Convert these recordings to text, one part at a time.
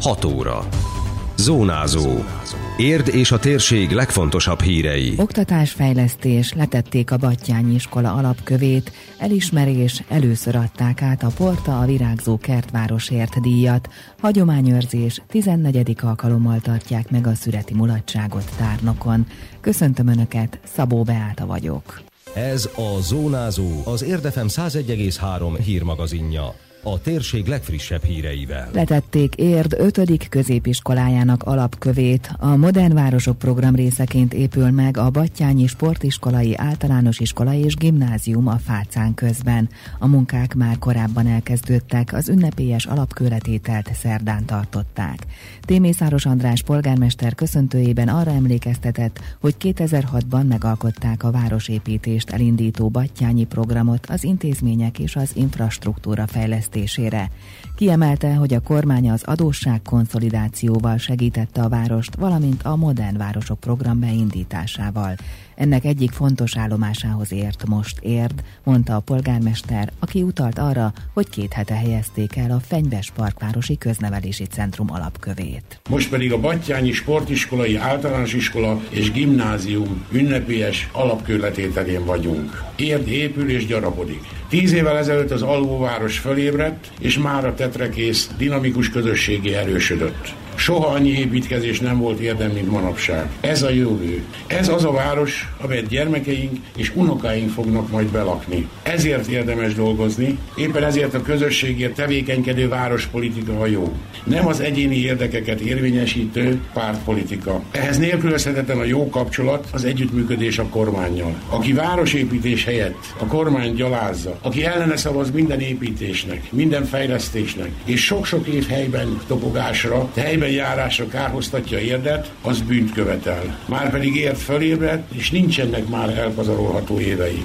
6 óra. Zónázó. Érd és a térség legfontosabb hírei. Oktatásfejlesztés, letették a Battyányi iskola alapkövét, elismerés, először adták át a Porta a Virágzó Kertvárosért díjat, hagyományőrzés 14. alkalommal tartják meg a szüreti mulatságot tárnokon. Köszöntöm Önöket, Szabó Beáta vagyok. Ez a Zónázó, az Érdefem 101,3 hírmagazinja a térség legfrissebb híreivel. Letették Érd 5. középiskolájának alapkövét. A Modern Városok program részeként épül meg a Battyányi Sportiskolai Általános Iskola és Gimnázium a Fácán közben. A munkák már korábban elkezdődtek, az ünnepélyes alapkőletételt szerdán tartották. Témészáros András polgármester köszöntőjében arra emlékeztetett, hogy 2006-ban megalkották a városépítést elindító Battyányi programot az intézmények és az infrastruktúra fejlesztésére fejlesztésére. Kiemelte, hogy a kormány az adósság konszolidációval segítette a várost, valamint a modern városok program beindításával. Ennek egyik fontos állomásához ért most érd, mondta a polgármester, aki utalt arra, hogy két hete helyezték el a Fenyves Parkvárosi Köznevelési Centrum alapkövét. Most pedig a Battyányi Sportiskolai Általános Iskola és Gimnázium ünnepélyes alapkőletételén vagyunk. Érd épül és gyarapodik. Tíz évvel ezelőtt az alvóváros fölébredt, és már a tetrekész dinamikus közösségé erősödött. Soha annyi építkezés nem volt érdem, mint manapság. Ez a jövő. Ez az a város, amelyet gyermekeink és unokáink fognak majd belakni. Ezért érdemes dolgozni, éppen ezért a közösségért tevékenykedő várospolitika a jó. Nem az egyéni érdekeket érvényesítő pártpolitika. Ehhez nélkülözhetetlen a jó kapcsolat, az együttműködés a kormányjal. Aki városépítés helyett a kormány gyalázza, aki ellene szavaz minden építésnek, minden fejlesztésnek, és sok-sok év helyben topogásra, helyben járásra kárhoztatja érdet, az bűnt követel. Márpedig ért fölébredt, és nincsenek már elpazarolható évei.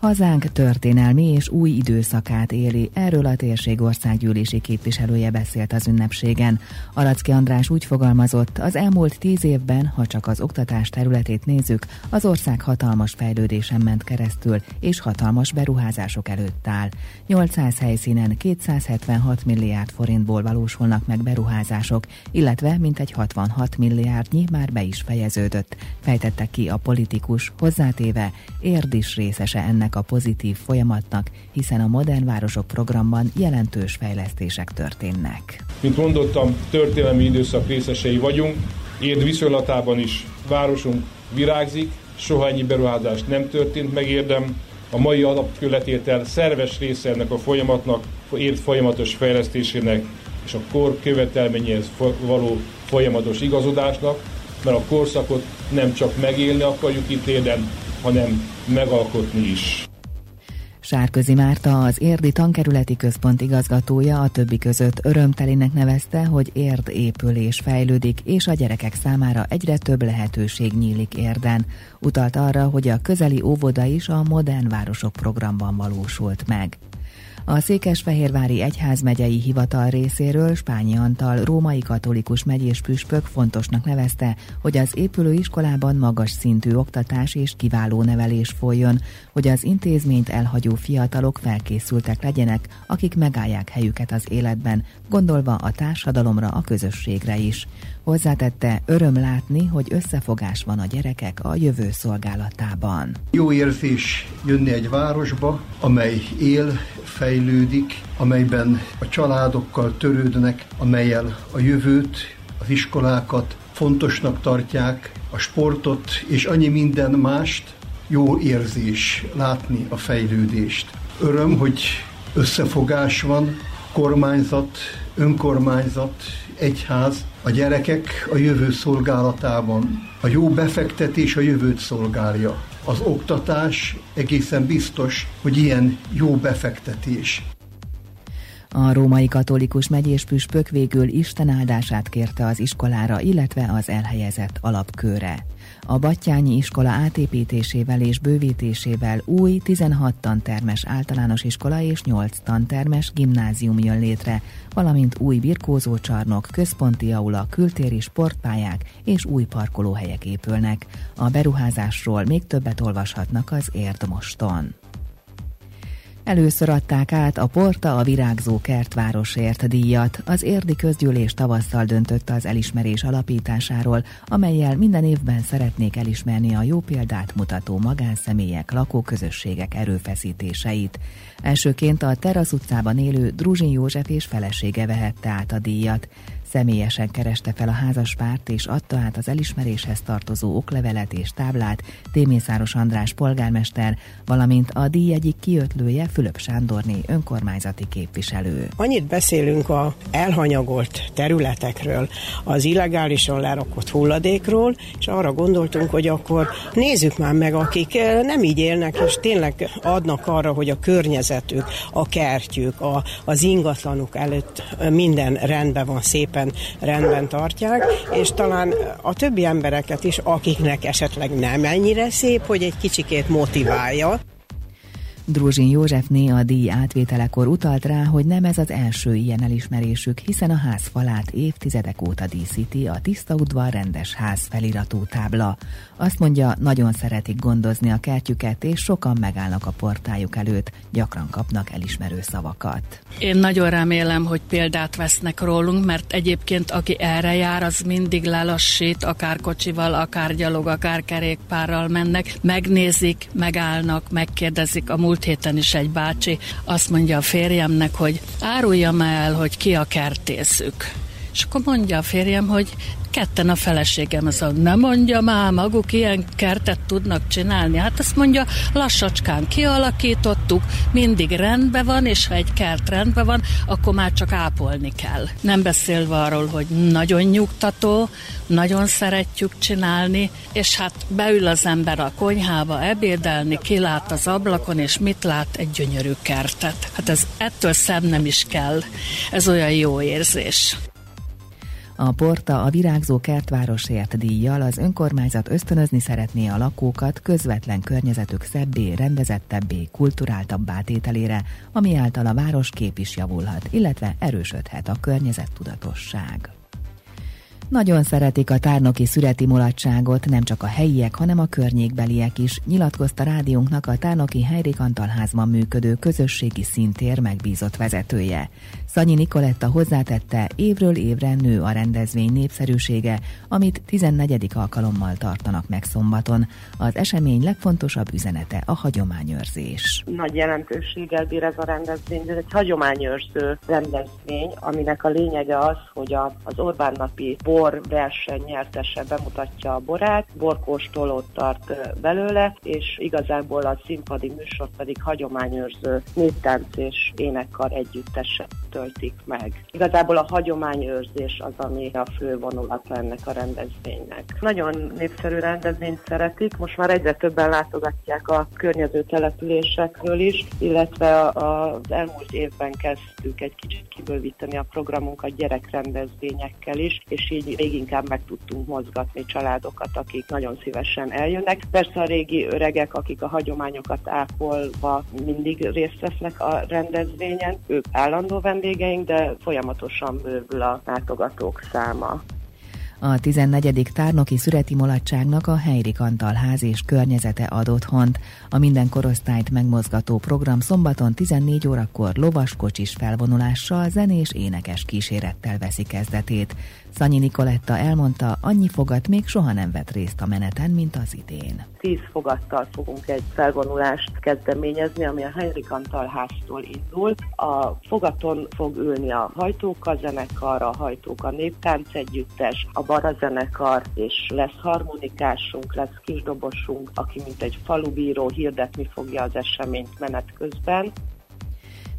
Hazánk történelmi és új időszakát éli, erről a térség országgyűlési képviselője beszélt az ünnepségen. Aracki András úgy fogalmazott, az elmúlt tíz évben, ha csak az oktatás területét nézzük, az ország hatalmas fejlődésen ment keresztül, és hatalmas beruházások előtt áll. 800 helyszínen 276 milliárd forintból valósulnak meg beruházások, illetve mintegy 66 milliárdnyi már be is fejeződött, fejtette ki a politikus, hozzátéve érdis részese ennek ennek a pozitív folyamatnak, hiszen a Modern Városok programban jelentős fejlesztések történnek. Mint mondottam, történelmi időszak részesei vagyunk, Érd viszonylatában is városunk virágzik, soha ennyi beruházás nem történt meg érdem, a mai alapköletétel szerves része ennek a folyamatnak, Érd folyamatos fejlesztésének és a kor követelményéhez való folyamatos igazodásnak, mert a korszakot nem csak megélni akarjuk itt érden, hanem megalkotni is. Sárközi Márta, az Érdi Tankerületi Központ igazgatója a többi között örömtelinek nevezte, hogy Érd épül és fejlődik, és a gyerekek számára egyre több lehetőség nyílik Érden. Utalt arra, hogy a közeli óvoda is a Modern Városok programban valósult meg. A Székesfehérvári Egyházmegyei Hivatal részéről Spányi Antal római katolikus megyés püspök fontosnak nevezte, hogy az épülő iskolában magas szintű oktatás és kiváló nevelés folyjon, hogy az intézményt elhagyó fiatalok felkészültek legyenek, akik megállják helyüket az életben, gondolva a társadalomra, a közösségre is. Hozzátette, öröm látni, hogy összefogás van a gyerekek a jövő szolgálatában. Jó érzés jönni egy városba, amely él, fejlődik, amelyben a családokkal törődnek, amelyel a jövőt, az iskolákat fontosnak tartják, a sportot és annyi minden mást, jó érzés látni a fejlődést. Öröm, hogy összefogás van, kormányzat, önkormányzat, egyház, a gyerekek a jövő szolgálatában. A jó befektetés a jövőt szolgálja. Az oktatás egészen biztos, hogy ilyen jó befektetés. A római katolikus megyés püspök végül Isten áldását kérte az iskolára, illetve az elhelyezett alapkőre. A Battyányi iskola átépítésével és bővítésével új 16 tantermes általános iskola és 8 tantermes gimnázium jön létre, valamint új birkózócsarnok, központi aula, kültéri sportpályák és új parkolóhelyek épülnek. A beruházásról még többet olvashatnak az Érdmoston. Először adták át a Porta a Virágzó Kertvárosért díjat. Az érdi közgyűlés tavasszal döntött az elismerés alapításáról, amelyel minden évben szeretnék elismerni a jó példát mutató magánszemélyek, lakóközösségek erőfeszítéseit. Elsőként a Terasz utcában élő Druzsin József és felesége vehette át a díjat. Személyesen kereste fel a házaspárt és adta át az elismeréshez tartozó oklevelet és táblát Témészáros András polgármester, valamint a díj egyik kiötlője Fülöp Sándorné önkormányzati képviselő. Annyit beszélünk a elhanyagolt területekről, az illegálisan lerakott hulladékról, és arra gondoltunk, hogy akkor nézzük már meg, akik eh, nem így élnek, és tényleg adnak arra, hogy a környezetük, a kertjük, a, az ingatlanuk előtt minden rendben van szépen szépen rendben tartják, és talán a többi embereket is, akiknek esetleg nem ennyire szép, hogy egy kicsikét motiválja. Druzsin Józsefné a díj átvételekor utalt rá, hogy nem ez az első ilyen elismerésük, hiszen a ház falát évtizedek óta díszíti a Tiszta udvar rendes ház feliratú tábla. Azt mondja, nagyon szeretik gondozni a kertjüket, és sokan megállnak a portájuk előtt, gyakran kapnak elismerő szavakat. Én nagyon remélem, hogy példát vesznek rólunk, mert egyébként aki erre jár, az mindig lelassít, akár kocsival, akár gyalog, akár kerékpárral mennek, megnézik, megállnak, megkérdezik a múlt múlt héten is egy bácsi azt mondja a férjemnek, hogy áruljam el, hogy ki a kertészük. És akkor mondja a férjem, hogy ketten a feleségem, az nem mondja már, maguk ilyen kertet tudnak csinálni. Hát azt mondja, lassacskán kialakítottuk, mindig rendben van, és ha egy kert rendben van, akkor már csak ápolni kell. Nem beszélve arról, hogy nagyon nyugtató, nagyon szeretjük csinálni, és hát beül az ember a konyhába ebédelni, kilát az ablakon, és mit lát? Egy gyönyörű kertet. Hát ez ettől szem nem is kell. Ez olyan jó érzés. A Porta a Virágzó Kertvárosért díjjal az önkormányzat ösztönözni szeretné a lakókat közvetlen környezetük szebbé, rendezettebbé, kulturáltabbá tételére, ami által a város kép is javulhat, illetve erősödhet a környezettudatosság. Nagyon szeretik a tárnoki szüreti mulatságot, nem csak a helyiek, hanem a környékbeliek is, nyilatkozta rádiónknak a tárnoki Heirik Antalházban működő közösségi szintér megbízott vezetője. Szanyi Nikoletta hozzátette, évről évre nő a rendezvény népszerűsége, amit 14. alkalommal tartanak meg szombaton. Az esemény legfontosabb üzenete a hagyományőrzés. Nagy jelentőséggel bír ez a rendezvény, ez egy hagyományőrző rendezvény, aminek a lényege az, hogy a, az Orbán napi bor verseny nyertese bemutatja a borát, borkóstolót tart belőle, és igazából a színpadi műsor pedig hagyományőrző néptánc és énekkar együttese töltik meg. Igazából a hagyományőrzés az, ami a fő vonulat ennek a rendezvénynek. Nagyon népszerű rendezvényt szeretik, most már egyre többen látogatják a környező településekről is, illetve az elmúlt évben kezdtük egy kicsit kibővíteni a programunkat gyerekrendezvényekkel is, és így még inkább meg tudtunk mozgatni családokat, akik nagyon szívesen eljönnek. Persze a régi öregek, akik a hagyományokat ápolva mindig részt vesznek a rendezvényen, ők állandó vendégek, vendégeink, de folyamatosan bővül a látogatók száma. A 14. tárnoki szüreti mulatságnak a Heirik Antal ház és környezete ad otthont. A minden korosztályt megmozgató program szombaton 14 órakor lovaskocsis felvonulással, zenés énekes kísérettel veszi kezdetét. Szanyi Nikoletta elmondta, annyi fogat még soha nem vett részt a meneten, mint az idén. Tíz fogattal fogunk egy felvonulást kezdeményezni, ami a Henrik Antal háztól indul. A fogaton fog ülni a hajtók a zenekar, a hajtók a néptánc együttes, a barazenekar, és lesz harmonikásunk, lesz kisdobosunk, aki mint egy falubíró hirdetni fogja az eseményt menet közben.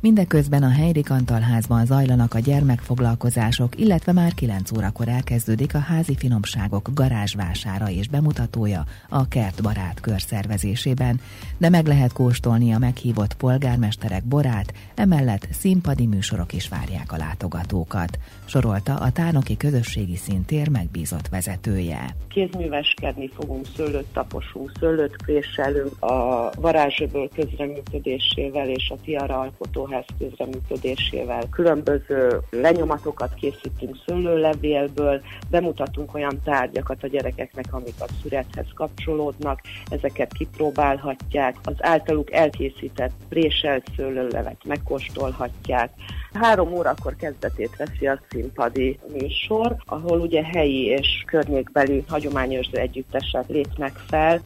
Mindeközben a Heirik Antalházban zajlanak a gyermekfoglalkozások, illetve már 9 órakor elkezdődik a házi finomságok garázsvására és bemutatója a kertbarát kör szervezésében, de meg lehet kóstolni a meghívott polgármesterek borát, emellett színpadi műsorok is várják a látogatókat, sorolta a Tárnoki Közösségi Szintér megbízott vezetője. Kézműveskedni fogunk, szőlőt taposunk, szőlőt préselünk, a varázsöböl közreműködésével és a tiara alkotó alsóház közreműködésével. Különböző lenyomatokat készítünk szőlőlevélből, bemutatunk olyan tárgyakat a gyerekeknek, amik a szürethez kapcsolódnak, ezeket kipróbálhatják, az általuk elkészített préselt szőlőlevet megkóstolhatják. Három órakor kezdetét veszi a színpadi műsor, ahol ugye helyi és környékbeli hagyományőrző együttesek lépnek fel.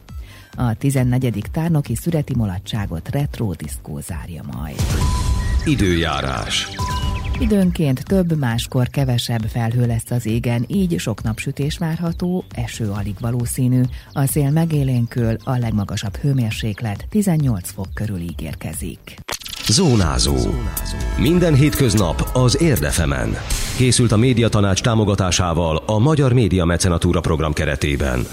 A 14. tárnoki szüreti mulatságot retro diszkó zárja majd. Időjárás. Időnként több, máskor kevesebb felhő lesz az égen, így sok napsütés várható, eső alig valószínű, a szél megélénkül, a legmagasabb hőmérséklet 18 fok körül ígérkezik. Zónázó. Minden hétköznap az Érdefemen. Készült a médiatanács támogatásával a Magyar Média Mecenatúra program keretében.